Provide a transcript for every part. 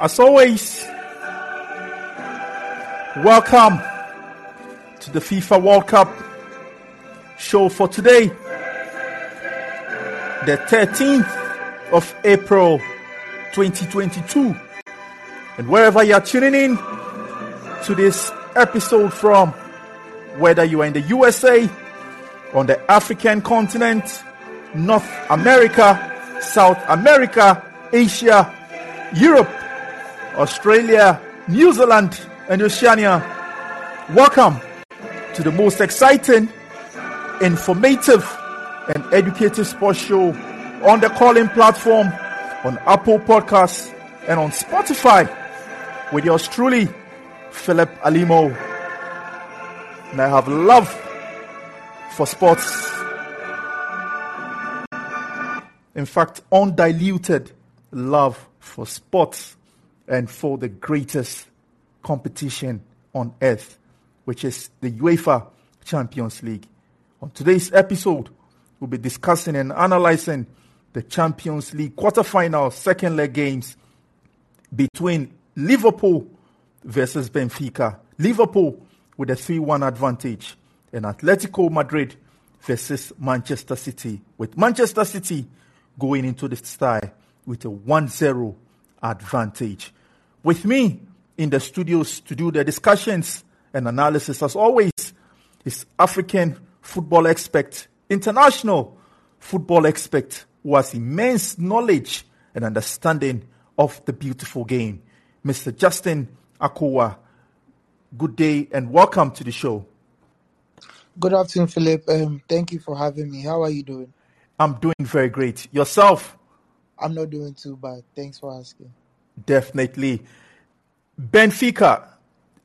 As always, welcome to the FIFA World Cup show for today, the 13th of April 2022. And wherever you're tuning in to this episode from, whether you are in the USA, on the African continent, North America, South America, Asia, Europe, Australia, New Zealand, and Oceania. Welcome to the most exciting, informative, and educative sports show on the Callin platform, on Apple Podcasts, and on Spotify with yours truly, Philip Alimo. And I have love for sports. In fact, undiluted love for sports and for the greatest competition on earth, which is the UEFA Champions League. On today's episode, we'll be discussing and analyzing the Champions League quarterfinal second leg games between Liverpool versus Benfica. Liverpool with a 3 1 advantage, and Atletico Madrid versus Manchester City, with Manchester City going into the tie with a 1 0 advantage. With me in the studios to do the discussions and analysis, as always, is African football expert, international football expert who has immense knowledge and understanding of the beautiful game, Mr. Justin Akowa. Good day and welcome to the show. Good afternoon, Philip. Um, thank you for having me. How are you doing? I'm doing very great. Yourself? I'm not doing too bad. Thanks for asking. Definitely. Benfica,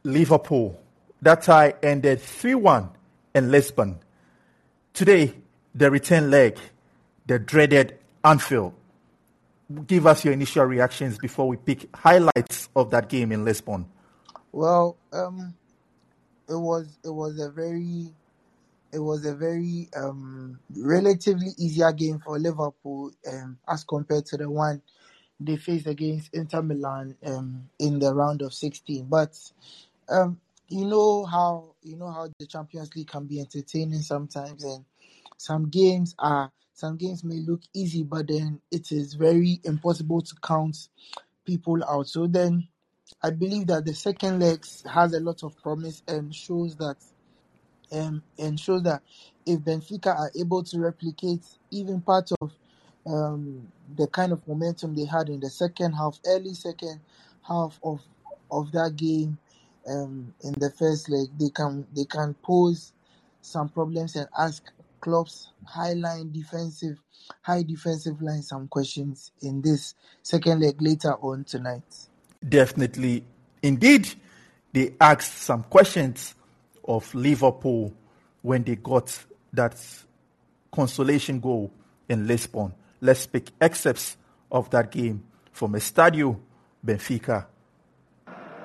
Liverpool. That tie ended 3 1 in Lisbon. Today, the return leg, the dreaded Anfield. Give us your initial reactions before we pick highlights of that game in Lisbon. Well, um, it was it was a very it was a very um, relatively easier game for Liverpool um, as compared to the one they faced against Inter Milan um, in the round of 16. But um, you know how you know how the Champions League can be entertaining sometimes, and some games are some games may look easy, but then it is very impossible to count people out. So then, I believe that the second leg has a lot of promise and shows that um, and shows that if Benfica are able to replicate even part of um, the kind of momentum they had in the second half, early second half of of that game um, in the first leg, they can they can pose some problems and ask Klopp's high line defensive, high defensive line some questions in this second leg later on tonight. Definitely, indeed, they asked some questions of Liverpool when they got that consolation goal in Lisbon. Let's pick excerpts of that game from Estadio Benfica.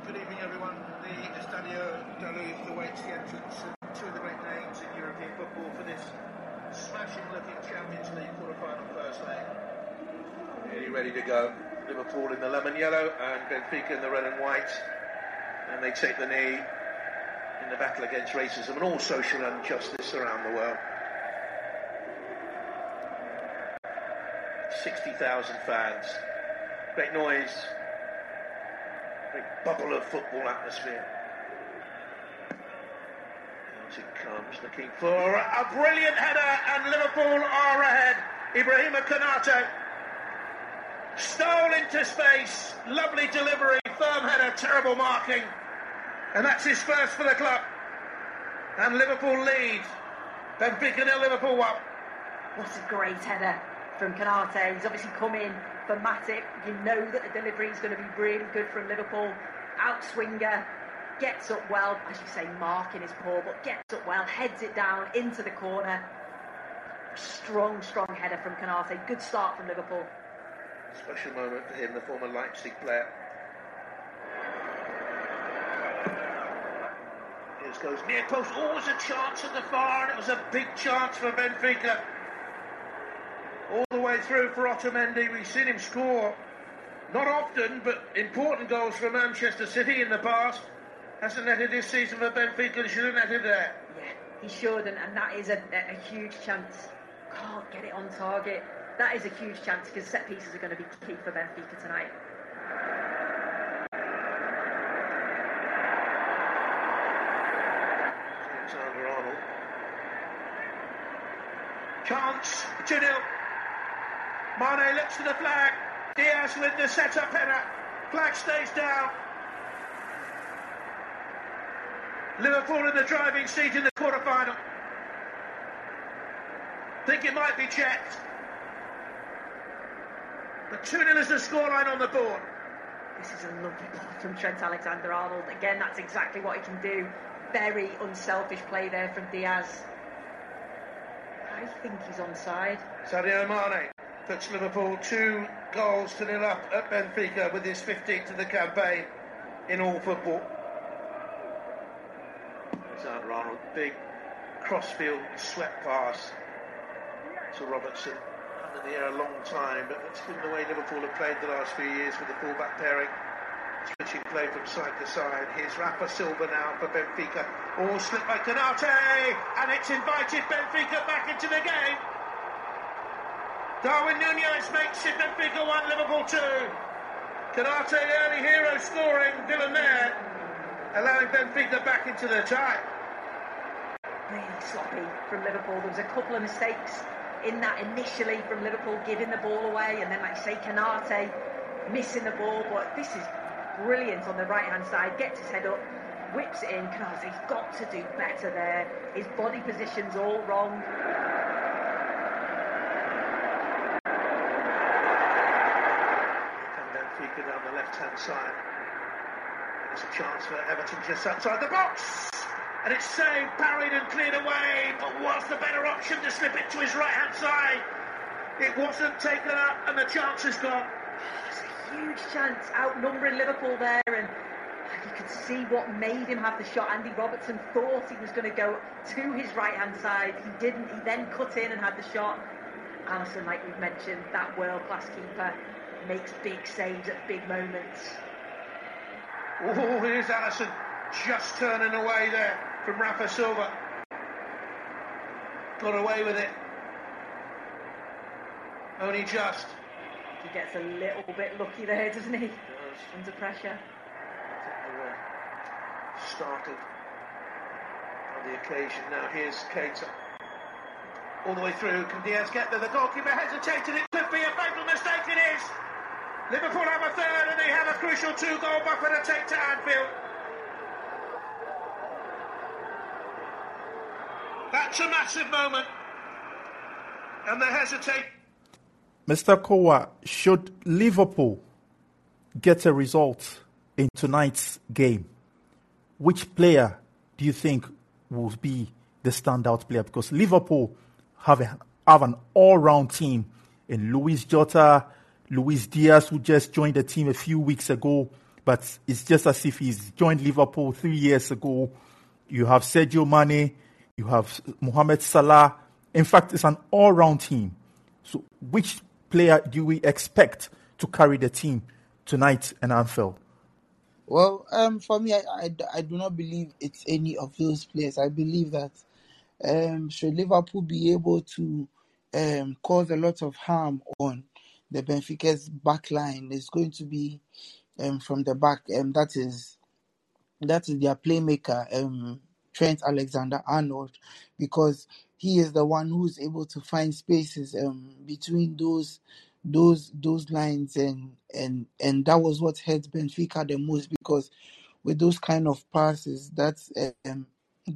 Good evening, everyone. The Estadio da Luz awaits the entrance of two of the great names in European football for this smashing-looking Champions League quarter-final first leg. Ready to go. Liverpool in the lemon yellow and Benfica in the red and white. And they take the knee in the battle against racism and all social injustice around the world. 60,000 fans. Great noise great bubble of football atmosphere. Out it comes, looking for a brilliant header, and Liverpool are ahead. Ibrahima Konate stole into space, lovely delivery, firm header, terrible marking, and that's his first for the club. And Liverpool lead. Benfica nil, Liverpool one. What a great header from Konate. He's obviously come in for Matip. You know that the delivery is going to be really good from Liverpool. Outswinger, gets up well, as you say, marking his poor, but gets up well, heads it down into the corner. Strong, strong header from Konate. Good start from Liverpool. Special moment for him, the former Leipzig player. Here's goes near post. Oh, Always a chance at the far, and it was a big chance for Benfica. All the way through for Otamendi. We've seen him score not often, but important goals for Manchester City in the past. Hasn't netted this season for Benfica, should have netted there. Yeah, he should, and, and that is a, a, huge chance. Can't get it on target. That is a huge chance because set pieces are going to be key for Benfica tonight. Alexander Arnold. Chance, 2 0. Mane looks to the flag. Diaz with the set-up header. Flag stays down. Liverpool in the driving seat in the quarter-final. Think it might be checked. But 2-0 is the scoreline on the board. This is a lovely ball from Trent Alexander-Arnold. Again, that's exactly what he can do. Very unselfish play there from Diaz. I think he's onside. Sadio Mane puts Liverpool two goals to nil up at Benfica with his 15th of the campaign in all football. Alexander Arnold, big crossfield swept pass to Robertson. Under the air a long time, but that's been the way Liverpool have played the last few years with the full-back pairing. Switching play from side to side. Here's Rafa Silva now for Benfica. All slipped by Konate, and it's invited Benfica back into the game. Darwin Nunez makes it Benfica 1, Liverpool 2. Konate, early hero scoring, Villamere, allowing Benfica back into the tie. Really sloppy from Liverpool. There was a couple of mistakes in that initially from Liverpool giving the ball away, and then, like say, Konate missing the ball. But this is brilliant on the right hand side. Gets his head up, whips it in. Konate's got to do better there. His body position's all wrong. Benfica down left hand side. There's a chance for Everton just outside the box. And it's saved, parried and cleared away. But what's the better option to slip it to his right hand side? It wasn't taken up and the chance is gone. Ah, it's a huge chance outnumbering Liverpool there and you could see what made him have the shot. Andy Robertson thought he was going to go to his right hand side. He didn't. He then cut in and had the shot. Alisson, like we've mentioned, that world class keeper makes big saves at big moments. Oh, here's Alisson just turning away there from Rafa Silva. Got away with it. Only just. He gets a little bit lucky there, doesn't he? Does. Under pressure. Started on the occasion. Now here's Keita. All the way through. Can Diaz get there? The goalkeeper hesitated. It could be a fatal mistake. It is. Liverpool have a third and they have a crucial two-goal buffer to take to Anfield. That's a massive moment. And they hesitate. Mr. Kowa, should Liverpool get a result in tonight's game, which player do you think will be the standout player? Because Liverpool have, a, have an all round team in Luis Jota, Luis Diaz, who just joined the team a few weeks ago, but it's just as if he's joined Liverpool three years ago. You have Sadio Mane, you have Mohamed Salah. In fact, it's an all round team. So, which player do we expect to carry the team tonight in Anfield? Well, um, for me, I, I, I do not believe it's any of those players. I believe that um, should Liverpool be able to um, cause a lot of harm on the Benfica's back line, it's going to be um, from the back. Um, that is that is their playmaker, um, Trent Alexander Arnold, because he is the one who's able to find spaces um, between those those those lines and and and that was what hurt Benfica the most because with those kind of passes that's um,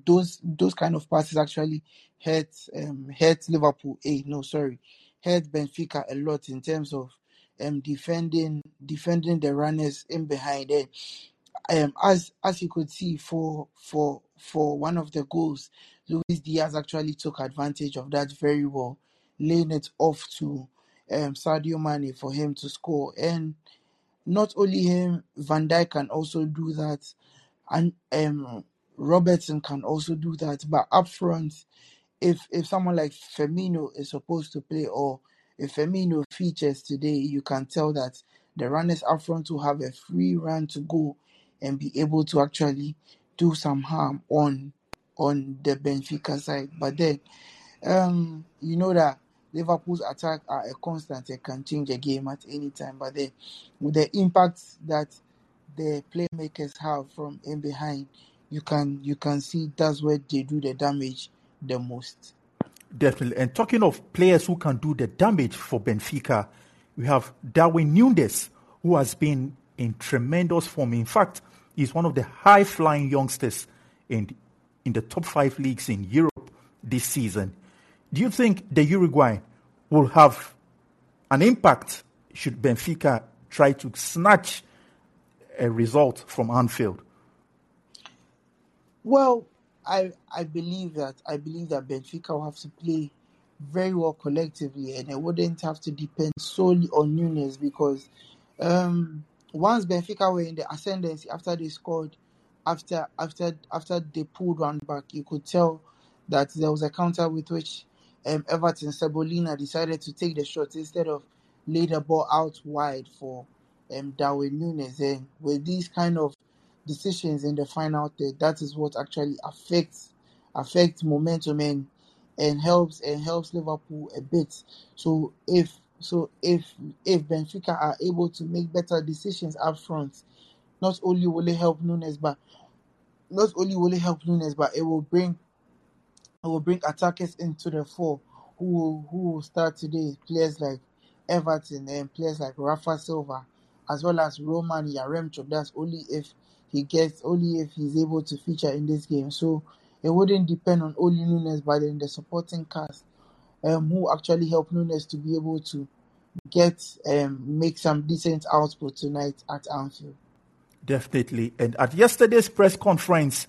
those those kind of passes actually hurt um, hurt Liverpool. Hey, no, sorry, hurt Benfica a lot in terms of um defending defending the runners in behind. And um, as as you could see for for for one of the goals, Luis Diaz actually took advantage of that very well, laying it off to um, Sadio Mane for him to score. And not only him, Van Dijk can also do that, and um, Robertson can also do that. But up front, if if someone like Firmino is supposed to play, or if Firmino features today, you can tell that the runners up front will have a free run to go and be able to actually do some harm on on the Benfica side. But then, um, you know that Liverpool's attack are a constant and can change a game at any time. But then, with the impact that the playmakers have from in behind, you can you can see that's where they do the damage the most. Definitely. And talking of players who can do the damage for Benfica, we have Darwin Nunez, who has been in tremendous form. In fact, he's one of the high flying youngsters in, in the top five leagues in Europe this season. Do you think the Uruguay will have an impact should Benfica try to snatch a result from Anfield? Well, I I believe that I believe that Benfica will have to play very well collectively, and it wouldn't have to depend solely on Nunez because um, once Benfica were in the ascendancy after they scored, after after after they pulled one back, you could tell that there was a counter with which um, Everton Cebolinha decided to take the shot instead of lay the ball out wide for um, Darwin Nunez. And with these kind of decisions in the final third, that is what actually affects affects momentum and and helps and helps Liverpool a bit. So if so if if Benfica are able to make better decisions up front, not only will it help Nunez, but not only will it help Nunez, but it will bring it will bring attackers into the fore who will, who will start today. Players like Everton and players like Rafa Silva, as well as Roman Yaremchuk. That's only if he gets only if he's able to feature in this game. So it wouldn't depend on only Nunez, but then the supporting cast um, who actually help Nunez to be able to get um, make some decent output tonight at Anfield. Definitely. And at yesterday's press conference,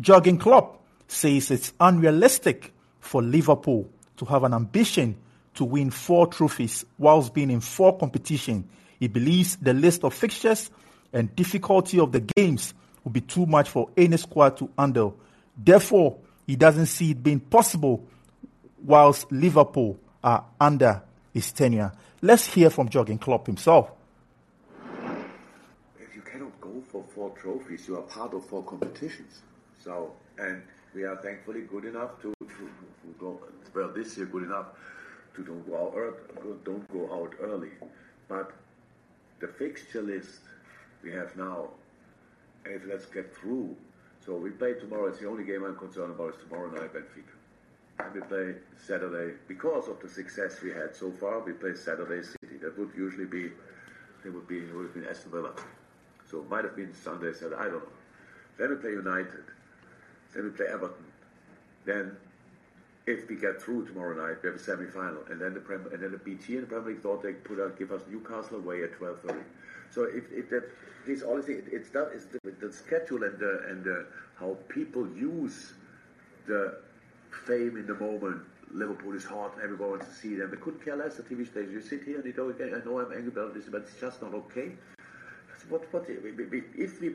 Jurgen Klopp says it's unrealistic for Liverpool to have an ambition to win four trophies whilst being in four competitions. He believes the list of fixtures and difficulty of the games will be too much for any squad to handle. Therefore, he doesn't see it being possible whilst Liverpool are under his tenure. Let's hear from Jurgen Klopp himself. If you cannot go for four trophies, you are part of four competitions. So, and we are thankfully good enough to, to, to go, well, this year good enough to don't go out, don't go out early. But the fixture list we have now, if let's get through. So we play tomorrow. It's the only game I'm concerned about is tomorrow night Benfica. And we play Saturday because of the success we had so far. We play Saturday City. That would usually be it would be it would have been Aston Villa. So it might have been Sunday, Saturday. I don't know. Then we play United. Then we play Everton. Then if we get through tomorrow night, we have a semi-final, and then the Prem- and then the BT and the Premier League thought they put out give us Newcastle away at twelve thirty. So if, if that this honestly, it, it's not it's the, the schedule and the and the, how people use the fame in the moment. Liverpool is hot, and everybody wants to see them. They couldn't care less. The TV station. You sit here and you go, okay, I know I'm angry about this, but it's just not okay. What what if we if if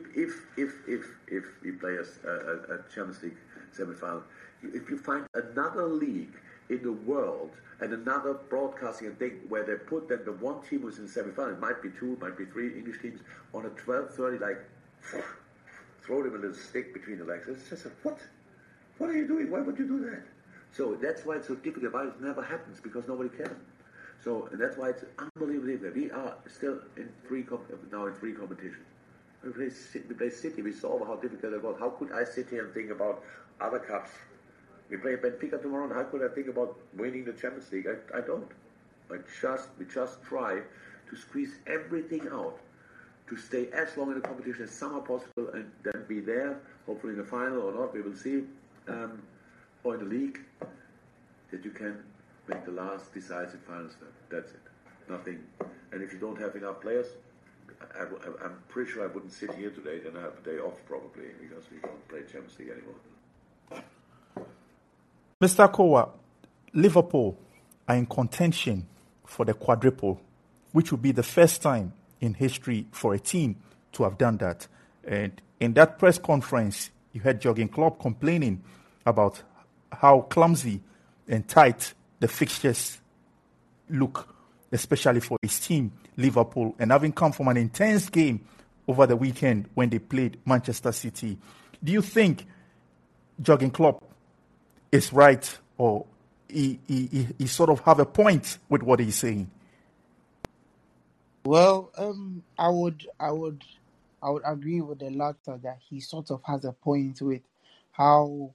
if if, if we play a, a, a Champions League semi-final, if you find another league in the world and another broadcasting thing where they put then the one team who's in the semi-final, it might be two, might be three English teams on a 12:30, like throw them a little stick between the legs. It's just what? What are you doing? Why would you do that? So that's why it's so difficult. Why it never happens because nobody cares. So that's why it's unbelievable. we are still in three now in three competitions. We play, we play City. We saw how difficult it was. How could I sit here and think about other cups? We play Benfica tomorrow, and how could I think about winning the Champions League? I, I don't. I just we just try to squeeze everything out to stay as long in the competition as summer possible, and then be there. Hopefully in the final or not, we will see. Um, or in the league, that you can make the last decisive final step. That's it. Nothing. And if you don't have enough players, I, am pretty sure I wouldn't sit here today and have a day off probably because we don't play Champions League anymore. Mr. Kowa, Liverpool are in contention for the quadruple, which will be the first time in history for a team to have done that. And in that press conference, you had Jurgen Klopp complaining about how clumsy and tight the fixtures look, especially for his team, Liverpool, and having come from an intense game over the weekend when they played Manchester City. Do you think Jurgen Klopp is right or he, he, he sort of have a point with what he's saying? Well, um, I would, I would, I would agree with the latter that he sort of has a point with how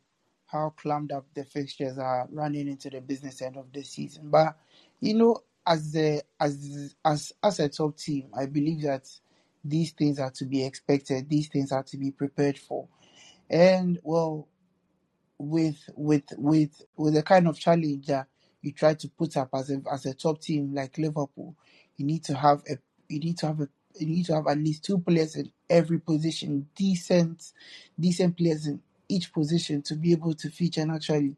how clammed up the fixtures are running into the business end of the season. But you know, as the as as as a top team, I believe that these things are to be expected. These things are to be prepared for. And well, with with with with the kind of challenge that you try to put up as a as a top team like Liverpool, you need to have a you need to have a you need to have at least two players in every position, decent decent players in each position to be able to feature and actually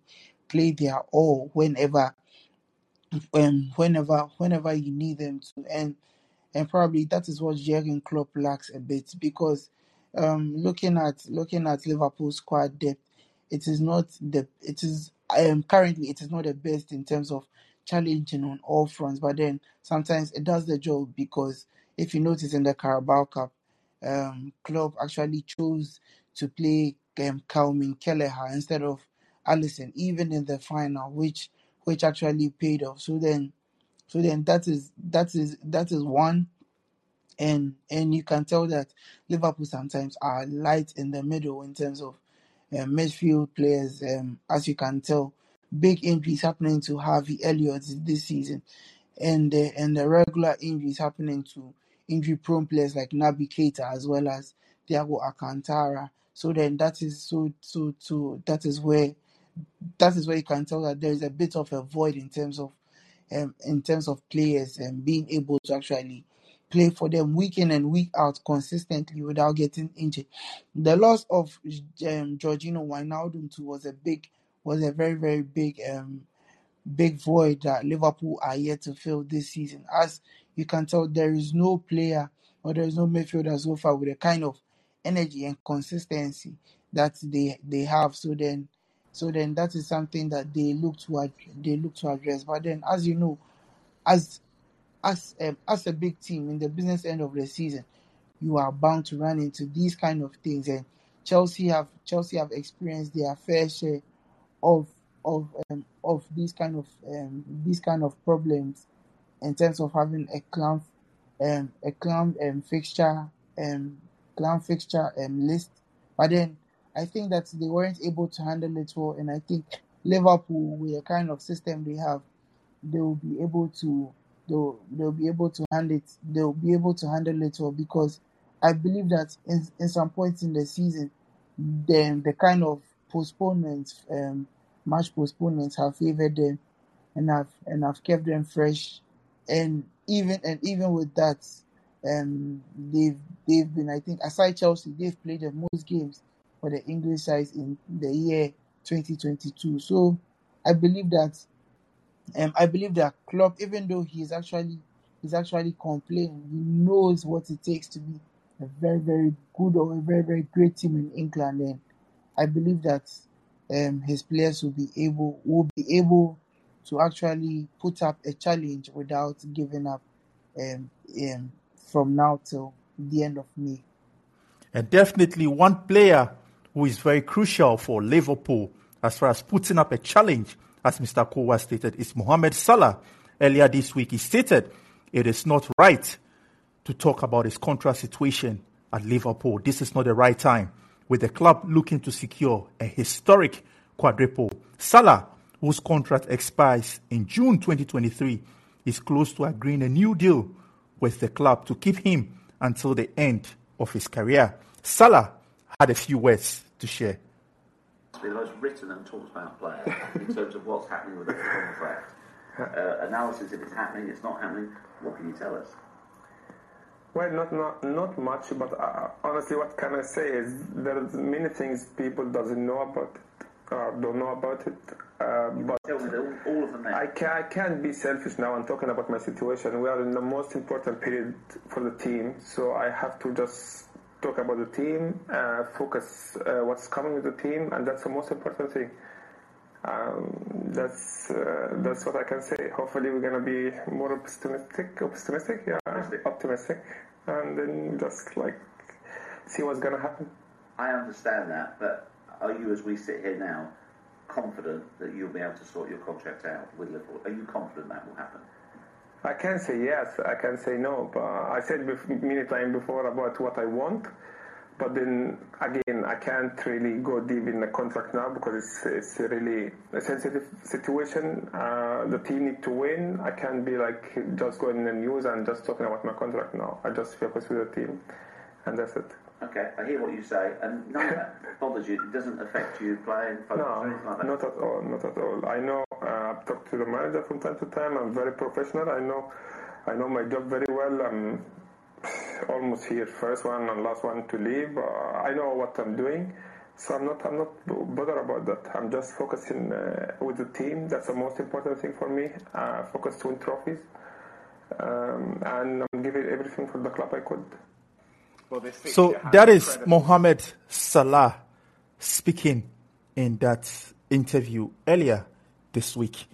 play their all whenever um, whenever whenever you need them to. And and probably that is what Jurgen Klopp lacks a bit because um, looking at looking at Liverpool's squad depth it is not the it is um, currently it is not the best in terms of challenging on all fronts but then sometimes it does the job because if you notice in the Carabao Cup um, Klopp actually chose to play um, Calvin Kelleher instead of Alisson, even in the final, which which actually paid off. So then, so then that is that is that is one, and and you can tell that Liverpool sometimes are light in the middle in terms of uh, midfield players. Um, as you can tell, big injuries happening to Harvey Elliott this season, and uh, and the regular injuries happening to injury-prone players like Naby Keita as well as Thiago Alcantara. So then that is so so so that is where that is where you can tell that there is a bit of a void in terms of um, in terms of players and being able to actually play for them week in and week out consistently without getting injured. The loss of um, Georginio Wijnaldum too was a big was a very very big um big void that Liverpool are yet to fill this season. As you can tell, there is no player or there is no midfielder so far with a kind of energy and consistency that they they have. So then, so then that is something that they look to ad- they look to address. But then, as you know, as as um, as a big team in the business end of the season, you are bound to run into these kind of things. And Chelsea have Chelsea have experienced their fair share of of um, of these kind of um, these kind of problems in terms of having a clown um, a clown um, fixture um, clown fixture um, list. But then I think that they weren't able to handle it well, and I think Liverpool, with the kind of system they have, they will be able to they'll they'll be able to handle it. They'll be able to handle it well because I believe that in in some points in the season, then the kind of postponements, um, match postponements have favored them, and have and have kept them fresh, and even and even with that, um, they've they've been I think aside Chelsea, they've played the most games for the English side in the year 2022. So I believe that um, I believe that Klopp, even though he's actually he's actually complaining, he knows what it takes to be a very very good or a very very great team in England, and I believe that um, his players will be able will be able to actually put up a challenge without giving up um, um, from now till the end of May. And definitely one player who is very crucial for Liverpool as far as putting up a challenge, as Mr. Kowa stated, is Mohamed Salah. Earlier this week, he stated it is not right to talk about his contract situation at Liverpool. This is not the right time, with the club looking to secure a historic quadruple. Salah, whose contract expires in June 2023, is close to agreeing a new deal with the club to keep him until the end of his career. Salah had a few words to share. It's the most written and talked about player in terms of what's happening with the contract. Uh, analysis if it's happening, it's not happening. What can you tell us? Well, not not not much, but uh, honestly, what can I say is there are many things people doesn't know about it, or don't know about it. Uh, but Tell me the, all of them. I can I can't be selfish now. I'm talking about my situation. We are in the most important period for the team, so I have to just talk about the team, uh, focus uh, what's coming with the team, and that's the most important thing. Um, that's uh, that's what I can say. Hopefully, we're gonna be more optimistic, optimistic, yeah, optimistic, and then just like see what's gonna happen. I understand that, but are you, as we sit here now, confident that you'll be able to sort your contract out with Liverpool? Are you confident that will happen? I can say yes, I can say no, but I said many times before about what I want, but then again, I can't really go deep in the contract now because it's, it's really a sensitive situation. Uh, the team need to win. I can't be like just going in the news and just talking about my contract now. I just focus with the team, and that's it. Okay, I hear what you say, and none of that bothers you. It doesn't affect you playing focus No, or anything like that. not at all, not at all. I know uh, I've talked to the manager from time to time. I'm very professional. I know, I know my job very well. I'm almost here, first one and last one to leave. Uh, I know what I'm doing, so I'm not, I'm not bothered about that. I'm just focusing uh, with the team. That's the most important thing for me. Uh, focus to win trophies, um, and I'm giving everything for the club I could. So that is Mohamed Salah speaking in that interview earlier this week.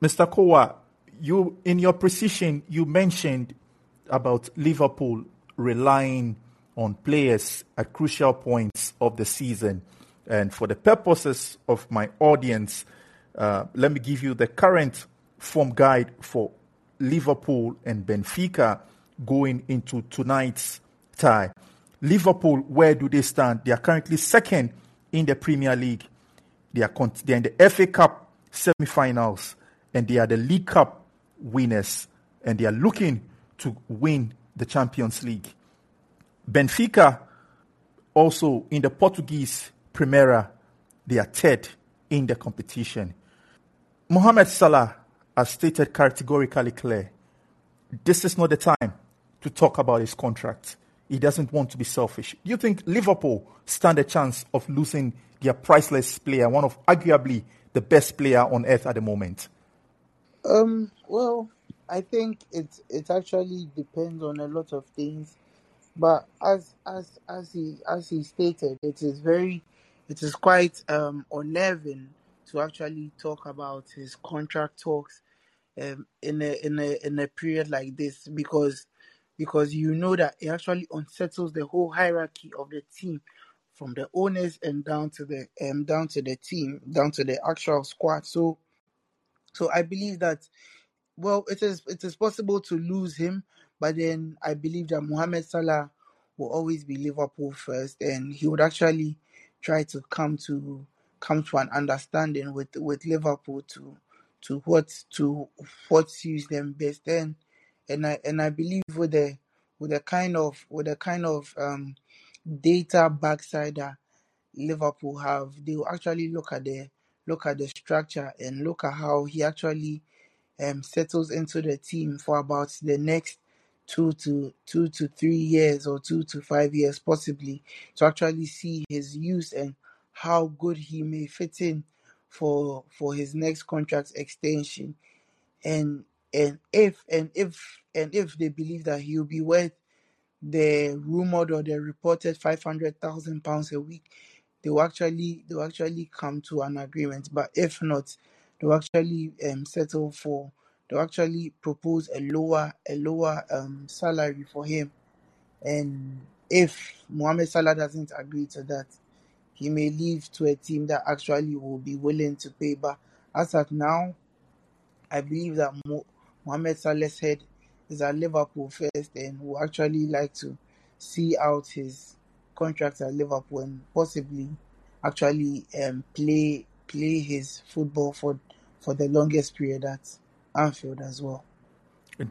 Mr. Kowa, you in your precision you mentioned about Liverpool relying on players at crucial points of the season. And for the purposes of my audience, uh, let me give you the current form guide for Liverpool and Benfica going into tonight's tie. Liverpool, where do they stand? They are currently second in the Premier League. They are, con- they are in the FA Cup semi-finals, and they are the League Cup winners, and they are looking to win the Champions League. Benfica, also in the Portuguese Primera, they are third in the competition. Mohamed Salah has stated categorically clear this is not the time to talk about his contract. He doesn't want to be selfish. Do you think Liverpool stand a chance of losing their priceless player, one of arguably the best player on earth at the moment? Um, well, I think it it actually depends on a lot of things, but as as as he as he stated, it is very it is quite um unnerving to actually talk about his contract talks um in a in a in a period like this because because you know that it actually unsettles the whole hierarchy of the team from the owners and down to the um down to the team down to the actual squad so so I believe that well, it is it is possible to lose him, but then I believe that Mohamed Salah will always be Liverpool first, and he would actually try to come to come to an understanding with with Liverpool to to what to what suits them best. And and I and I believe with the with the kind of with the kind of um data backside that Liverpool have, they will actually look at the look at the structure and look at how he actually um, settles into the team for about the next two to two to three years or two to five years possibly to actually see his use and how good he may fit in for for his next contract extension. And and if and if and if they believe that he'll be worth the rumored or the reported five hundred thousand pounds a week, they will actually they will actually come to an agreement. But if not, they will actually um settle for they will actually propose a lower a lower um salary for him. And if Mohamed Salah doesn't agree to that, he may leave to a team that actually will be willing to pay. But as at now, I believe that Mohamed Salah's head is at Liverpool first, and will actually like to see out his contract at Liverpool and possibly actually um, play play his football for for the longest period at Anfield as well.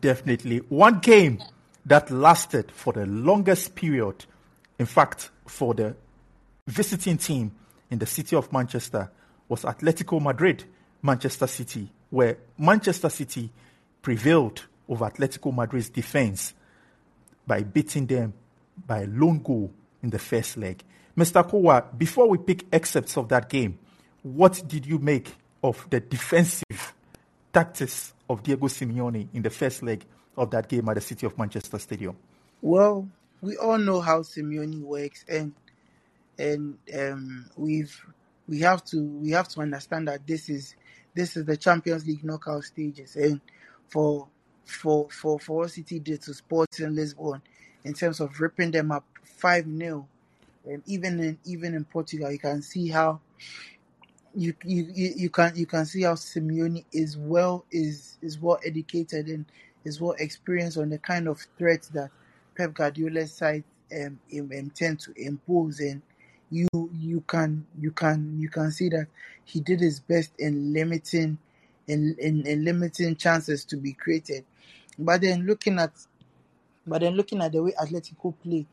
Definitely. One game that lasted for the longest period, in fact, for the visiting team in the city of Manchester, was Atletico Madrid, Manchester City, where Manchester City prevailed over Atletico Madrid's defense by beating them by a lone goal in the first leg. Mr. Kowa, before we pick excerpts of that game, what did you make of the defensive tactics of Diego Simeone in the first leg of that game at the City of Manchester Stadium? Well, we all know how Simeone works, and and um, we've we have to we have to understand that this is this is the Champions League knockout stages, and for for for for City did to Sporting Lisbon in terms of ripping them up five 0 and even in even in Portugal, you can see how you you you can you can see how Simeone is well is is well educated and is well experienced on the kind of threats that Pep Guardiola's side um, intend to impose, and you you can you can you can see that he did his best in limiting in, in, in limiting chances to be created. But then looking at but then looking at the way Atletico play,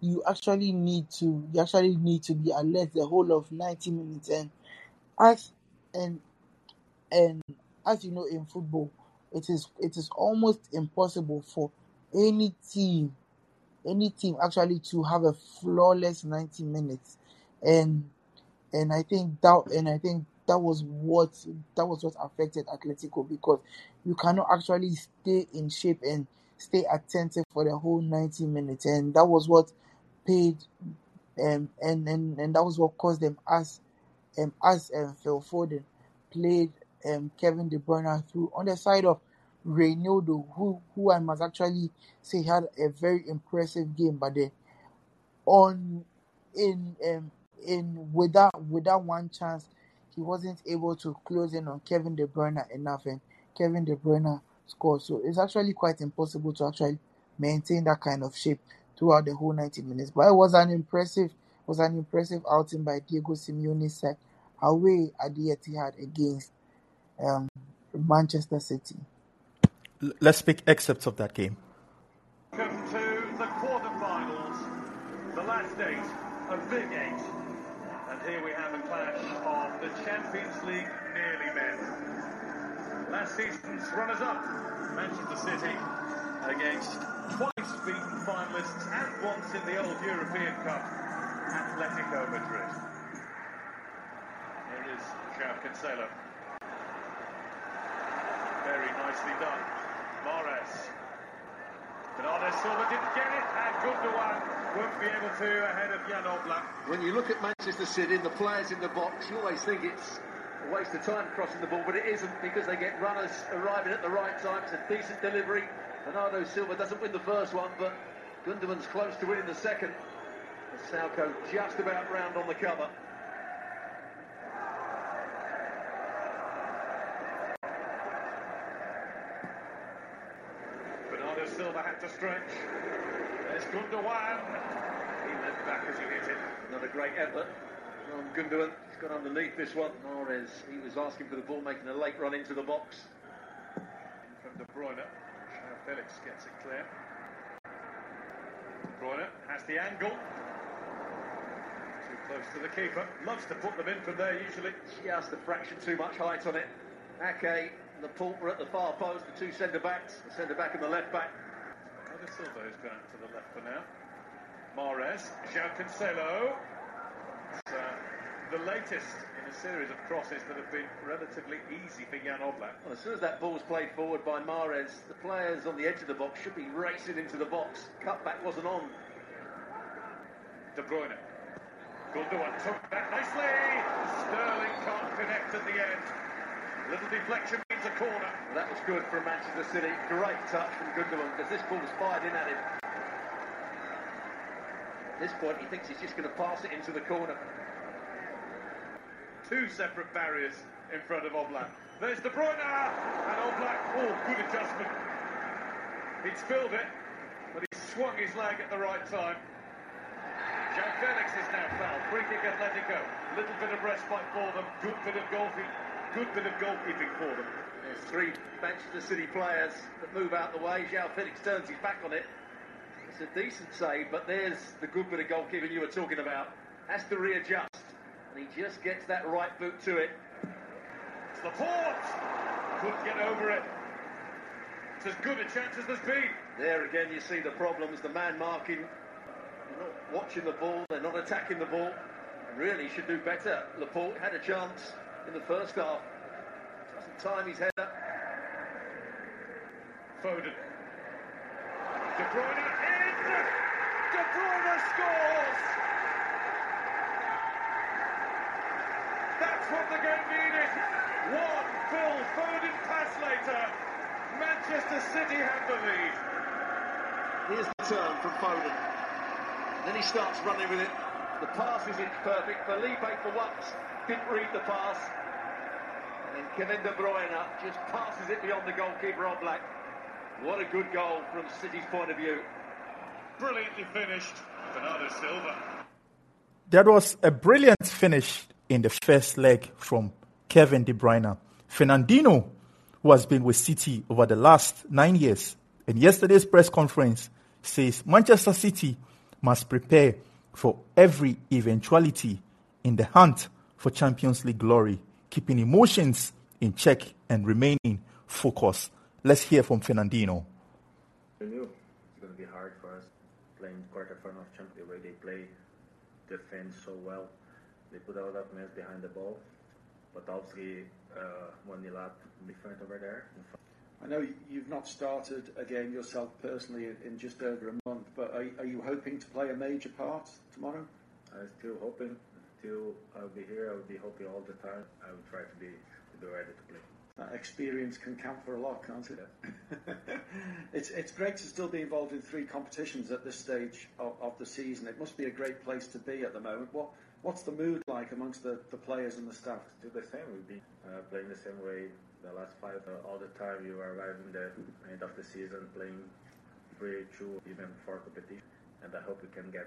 you actually need to you actually need to be alert the whole of 90 minutes and as and and as you know in football it is it is almost impossible for any team any team actually to have a flawless 90 minutes and and I think that and I think that was what that was what affected Atletico because you cannot actually stay in shape and stay attentive for the whole 90 minutes. And that was what paid um, and, and and that was what caused them as um, as um, Phil Foden played um, Kevin De Bruyne through on the side of Reinildo, who who I must actually say had a very impressive game, but then on in um, in without without one chance, he wasn't able to close in on Kevin De Bruyne enough, and Kevin De Bruyne scored. So it's actually quite impossible to actually maintain that kind of shape throughout the whole 90 minutes. But it was an impressive was an impressive outing by Diego Simeone's side away at the Etihad against um, Manchester City. Let's pick excerpts of that game. Welcome to the quarterfinals, the last eight, a big eight. And here we have a clash of the Champions League nearly men. Last season's runners-up, Manchester City, against twice beaten finalists and once in the old European Cup, Atletico Madrid. Here is João Cancelo. Very nicely done. Mahrez. Bernardo Silva didn't get it, and Gundogan won't be able to ahead of Jan Oblak. When you look at Manchester City and the players in the box, you always think it's a waste of time crossing the ball, but it isn't because they get runners arriving at the right time. It's a decent delivery. Bernardo Silva doesn't win the first one, but Gundogan's close to winning the second. Salco just about round on the cover. Bernardo Silva had to stretch. There's Gundogan. He led back as he hit it. Another great effort from Gundogan. He's got underneath this one. Mahrez, he was asking for the ball, making a late run into the box. In From De Bruyne. Felix gets it clear. De Bruyne has the angle. Too close to the keeper. Loves to put them in from there usually. Just a fraction too much height on it. Ake and Laporte at the far post, the two centre backs, the centre back and the left back. Bernardo Silva is going to the left for now. Mahrez, João Cancelo. Uh, the latest in a series of crosses that have been relatively easy for Jan Oblak. Well, as soon as that ball's played forward by Mahrez, the players on the edge of the box should be racing into the box. Cutback wasn't on. De Bruyne. Gundogan took that nicely. Sterling can't connect at the end. Little deflection means a corner. That was good from Manchester City. Great touch from Gundogan because this ball was fired in at him. At this point, he thinks he's just going to pass it into the corner. Two separate barriers in front of Oblak. There's De Bruyne and Oblak. Oh, good adjustment. He'd spilled it, but he swung his leg at the right time. João Felix is now fouled. Free kick Atletico. Little bit of respite for them. Good bit of goalkeeping. Good bit of goalkeeping for them. There's three Manchester City players that move out the way. João Felix turns his back on it. It's a decent save, but there's the good bit of goalkeeping you were talking about. Has to readjust. And he just gets that right boot to it. It's Laporte. Couldn't get over it. It's as good a chance as there's been. There again, you see the problems. The man marking, they're not watching the ball, they're not attacking the ball. Really should do better. Laporte had a chance in the first half. Time his header. Foden. De Bruyne in. De Bruyne scores. That's what the game needed. One Phil Foden pass later. Manchester City have the lead. Here's the turn from Foden. Then he starts running with it. The pass isn't perfect. Felipe, for once, didn't read the pass. And then Kevin De Bruyne just passes it beyond the goalkeeper Oblak. What a good goal from City's point of view. Brilliantly finished. Bernardo Silva. That was a brilliant finish in the first leg from Kevin De Bruyne. Fernandinho, who has been with City over the last nine years, in yesterday's press conference, says Manchester City must prepare for every eventuality in the hunt for Champions League glory, keeping emotions in check and remaining focused. Let's hear from Fernandinho. We knew it's going to be hard for us playing quarterfinal of Champions. The way they play, defend so well, they put a lot of men behind the ball. But obviously, uh, one nil up in front over there. I know you've not started a game yourself personally in, in just over a month, but are, are, you hoping to play a major part tomorrow? I'm still hoping. Until I'll be here, I'll be hoping all the time. I will try to be to be ready to play. That experience can count for a lot, can't it? it's it's great to still be involved in three competitions at this stage of, of the season. It must be a great place to be at the moment. What what's the mood like amongst the, the players and the staff? Still the same. We've been uh, playing the same way the last five uh, all the time. You are arriving the end of the season playing three, two, even four competitions, and I hope we can get.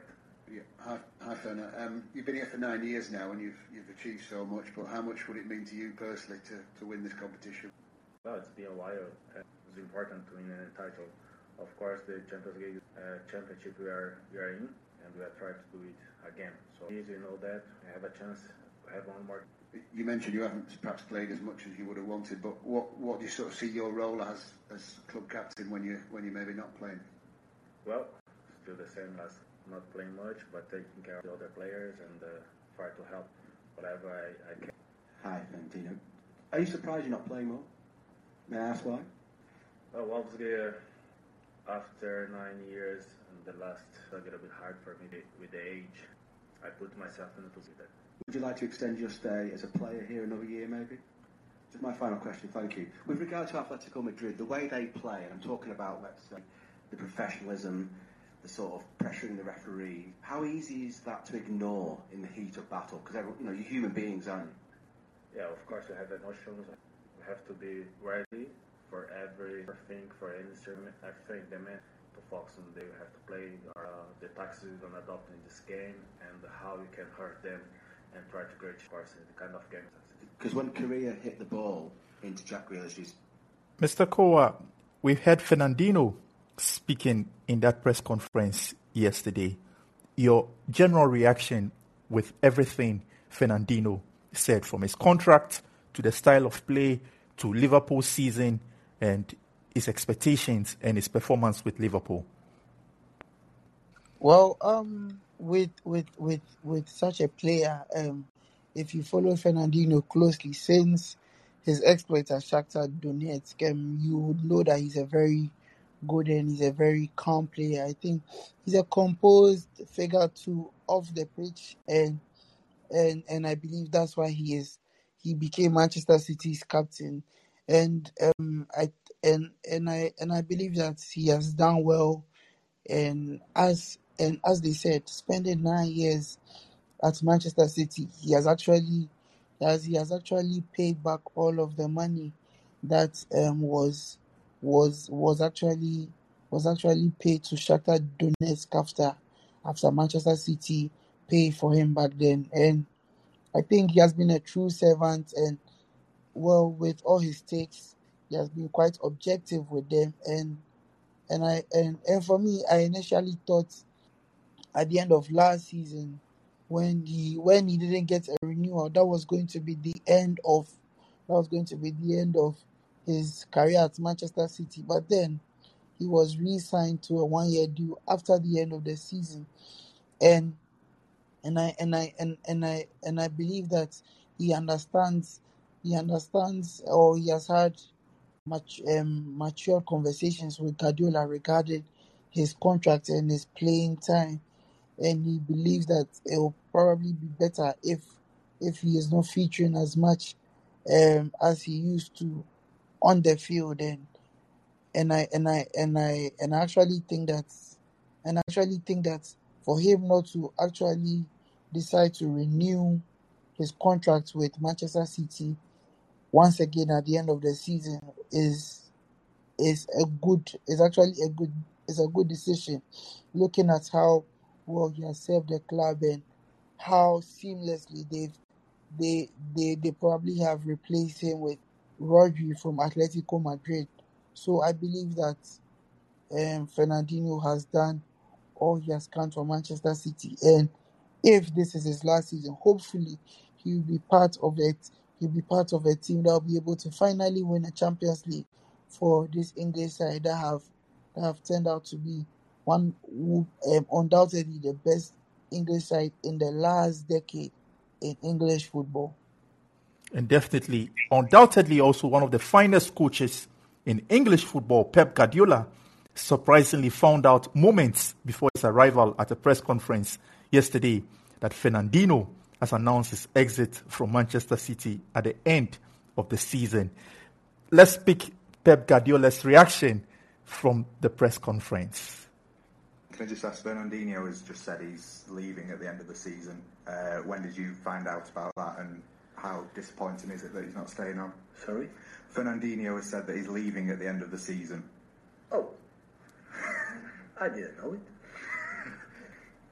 Yeah. Hi, hi Ferner. Um, you've been here for nine years now, and you've you've achieved so much. But how much would it mean to you personally to, to win this competition? Well, it's been a while. It's important to win a title. Of course, the Champions League uh, championship we are we are in, and we are trying to do it again. So easy, you know that we have a chance to have one more you mentioned you haven't perhaps played as much as you would have wanted, but what what do you sort of see your role as as club captain when you when you maybe not playing? Well, still the same as not playing much, but taking care of the other players and uh, try to help whatever I, I can. Hi, Valentino. Are you surprised you're not playing more? May I ask why? Well, obviously, uh, after nine years and the last, a little bit hard for me with the age. I put myself in a position would you like to extend your stay as a player here another year, maybe? Just my final question, thank you. With regard to Atletico Madrid, the way they play, and I'm talking about, let's say, the professionalism, the sort of pressuring the referee, how easy is that to ignore in the heat of battle? Because, you know, you're human beings, aren't you? Yeah, of course, we have emotions. We have to be ready for everything, for any instrument. I think the men to focus on they have to play uh, the tactics you're going to adopt in this game and how you can hurt them and try to create sparks in the kind of game. Because when Correa hit the ball into Jack Grealish's... Mr. Kowa, we heard Fernandinho speaking in that press conference yesterday. Your general reaction with everything Fernandinho said, from his contract to the style of play to Liverpool season and his expectations and his performance with Liverpool? Well, um, with with with with such a player, um, if you follow Fernandinho closely since his exploits at Shakhtar Donetsk, um, you would know that he's a very good and he's a very calm player. I think he's a composed figure too off the pitch, and and and I believe that's why he is he became Manchester City's captain, and um I and and I and I believe that he has done well, and as and as they said, spending nine years at Manchester City, he has actually as he has actually paid back all of the money that um, was was was actually was actually paid to Shakhtar Donetsk after after Manchester City paid for him back then, and I think he has been a true servant and well with all his takes, he has been quite objective with them, and and I and and for me, I initially thought at the end of last season when he when he didn't get a renewal, that was going to be the end of that was going to be the end of his career at Manchester City. But then he was re-signed to a one-year deal after the end of the season, and and I and I and, and I and I believe that he understands he understands or he has had much um, mature conversations with Guardiola regarding his contract and his playing time, and he believes that it will probably be better if if he is not featuring as much um, as he used to on the field and and I and I and I and I actually think that and I actually think that for him not to actually decide to renew his contract with Manchester City once again at the end of the season is is a good is actually a good is a good decision. Looking at how well he has served the club and how seamlessly they've they they they probably have replaced him with Rodri from Atletico Madrid. So I believe that um, Fernandinho has done all he has can for Manchester City, and if this is his last season, hopefully he will be part of it. He'll be part of a team that will be able to finally win a Champions League for this English side that have that have turned out to be one um, undoubtedly the best English side in the last decade in English football. And definitely, undoubtedly, also one of the finest coaches in English football, Pep Guardiola, surprisingly found out moments before his arrival at a press conference yesterday that Fernandinho has announced his exit from Manchester City at the end of the season. Let's pick Pep Guardiola's reaction from the press conference. Can I just ask, Fernandinho has just said he's leaving at the end of the season. Uh, when did you find out about that and how disappointing is it that he's not staying on? Sorry? Fernandinho has said that he's leaving at the end of the season. Oh, I didn't know it.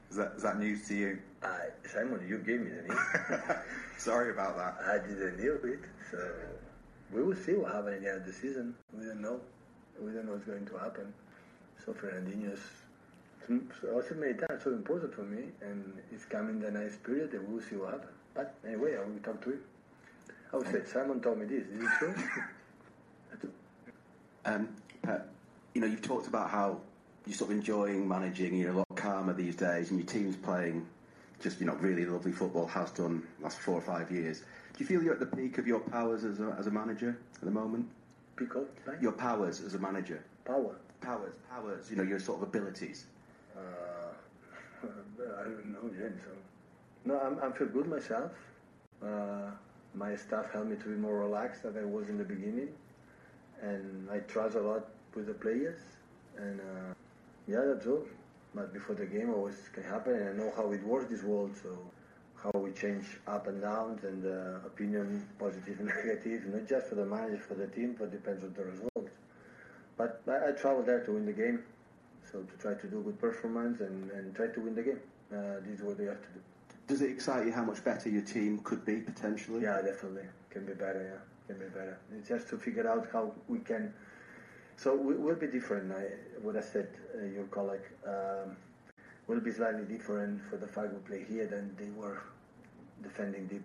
Is that, is that news to you? I, Simon, you gave me the news. Sorry about that. I didn't know it, so we will see what happens at the end of the season. We don't know. We don't know what's going to happen. So Fernandinho's also made that so important for me, and it's coming the nice period, and we'll see what happens. But anyway, I will talk to him. I would say Simon told me this. Is it true? Um, Pep, you know, you've talked about how you're sort of enjoying managing, you're a lot calmer these days, and your team's playing just, you know, really lovely football, has done last four or five years. Do you feel you're at the peak of your powers as a, as a manager at the moment? Peak of? Right? Your powers as a manager? Power? Powers, powers, you know, your sort of abilities. Uh, I don't know, James. So. No, I'm, I feel good myself. Uh, my staff helped me to be more relaxed than I was in the beginning. And I trust a lot with the players. And uh, yeah, that's all. But before the game, always can happen. And I know how it works, this world. So how we change up and downs and uh, opinion, positive and negative, not just for the manager, for the team, but depends on the result. But I, I travel there to win the game. So to try to do good performance and, and try to win the game. Uh, this is what we have to do. Does it excite you how much better your team could be potentially? Yeah, definitely. Can be better, yeah. Can be better. It's just to figure out how we can. So we, will be different. I, what I said, uh, your colleague, um, will be slightly different for the fact we play here than they were defending the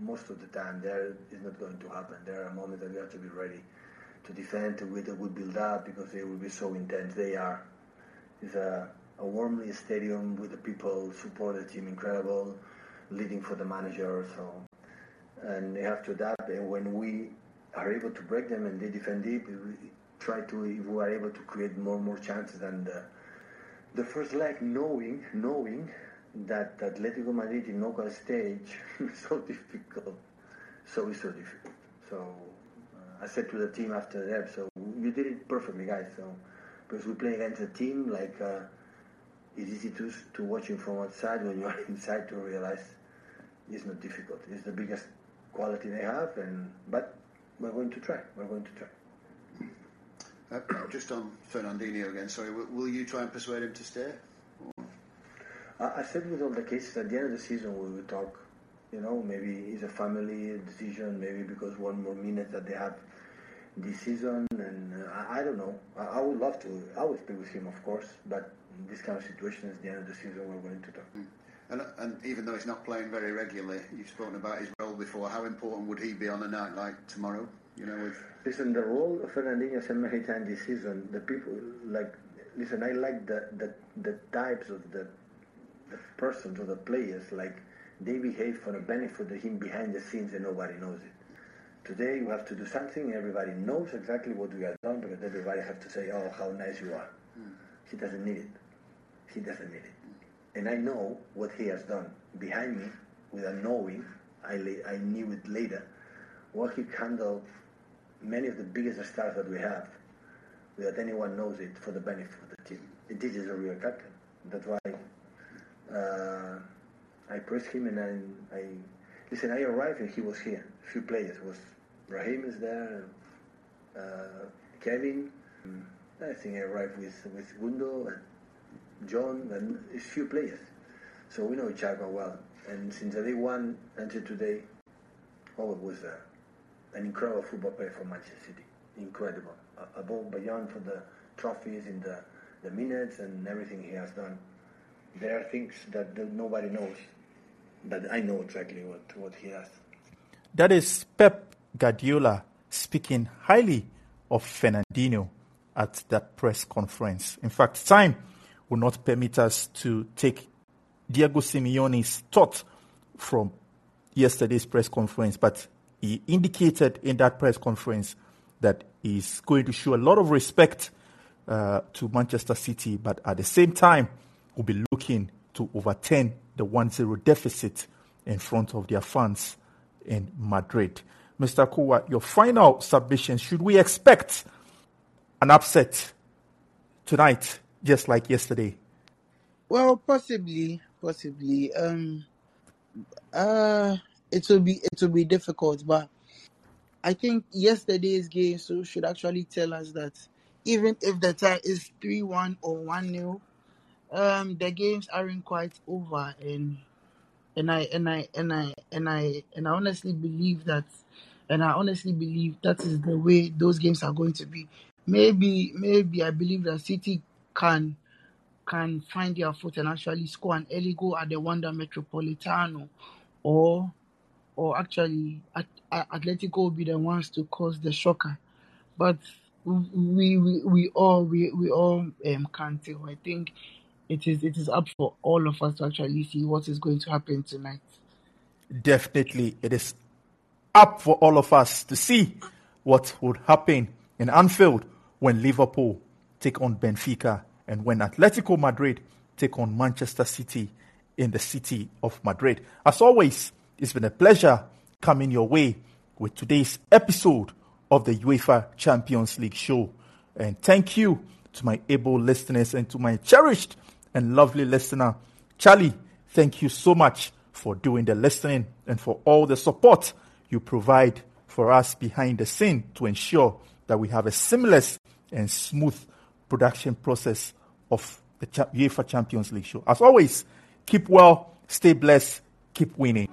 most of the time. There is not going to happen. There are moments that we have to be ready to defend, to with a good build up because they will be so intense. They are. It's a a warmly stadium with the people support the team incredible, leading for the manager. So, and they have to adapt. And when we are able to break them and they defend deep, we try to if we are able to create more and more chances. And uh, the first leg, knowing knowing that Atletico Madrid in knockout stage is so difficult, so it's so difficult. So uh, I said to the team after that, so you did it perfectly, guys. So because we play against a team like. Uh, it's easy to, to watch him from outside when you are inside to realize it's not difficult. It's the biggest quality they have, and but we're going to try. We're going to try. Uh, just on Fernandinho again, sorry, will, will, you try and persuade him to stay? I, I said with all the cases at the end of the season we will talk. You know, maybe it's a family decision, maybe because one more minute that they have this season, and uh, I, I, don't know. I, I, would love to. I would speak with him, of course, but in this kind of situation, at the end of the season, we're going to talk. Mm. And, and, even though he's not playing very regularly, you've spoken about his role before. How important would he be on a night like tomorrow? You know, with listen, the role of Fernandinho said many this season. The people like listen. I like the the, the types of the the persons or the players like they behave for the benefit of him behind the scenes and nobody knows it. Today we have to do something. Everybody knows exactly what we have done because everybody has to say, "Oh, how nice you are." Mm. He doesn't need it. He doesn't need it. And I know what he has done behind me without knowing. I, I knew it later. What he handled many of the biggest stars that we have without anyone knows it for the benefit of the team. And this is a real captain. That's why uh, I praised him and I, I listen. I arrived and he was here. A few players was Raheem is there, uh, Kevin. I think I arrived with with Gundo and John and a few players. So we know each other well. And since the day one until today, all was there an incredible football player for Manchester City. Incredible. Above, beyond for the trophies in the, the minutes and everything he has done. There are things that nobody knows, but I know exactly what, what he has. That is Pep Guardiola speaking highly of Fernandinho at that press conference. In fact, time will not permit us to take Diego Simeone's thought from yesterday's press conference, but he indicated in that press conference that he's going to show a lot of respect uh, to Manchester City, but at the same time, will be looking to overturn the 1 0 deficit in front of their fans in Madrid. Mr. Kowa, your final submission should we expect an upset tonight, just like yesterday? Well, possibly, possibly. Um, uh, it will be it will be difficult, but I think yesterday's game so should actually tell us that even if the tie is three one or one 0 um, the games aren't quite over, and and I and I and I and I and I honestly believe that, and I honestly believe that is the way those games are going to be. Maybe maybe I believe that City can can find their foot and actually score an early goal at the Wanda Metropolitano, or or actually at, Atletico will be the ones to cause the shocker. But we we, we all we, we all um, can't tell. I think it is it is up for all of us to actually see what is going to happen tonight. Definitely, it is up for all of us to see what would happen in Anfield when Liverpool take on Benfica and when Atletico Madrid take on Manchester City in the city of Madrid. As always, it's been a pleasure coming your way with today's episode of the UEFA Champions League show. And thank you to my able listeners and to my cherished and lovely listener, Charlie. Thank you so much for doing the listening and for all the support you provide for us behind the scene to ensure that we have a seamless and smooth production process of the UEFA Champions League show. As always, keep well, stay blessed, keep winning.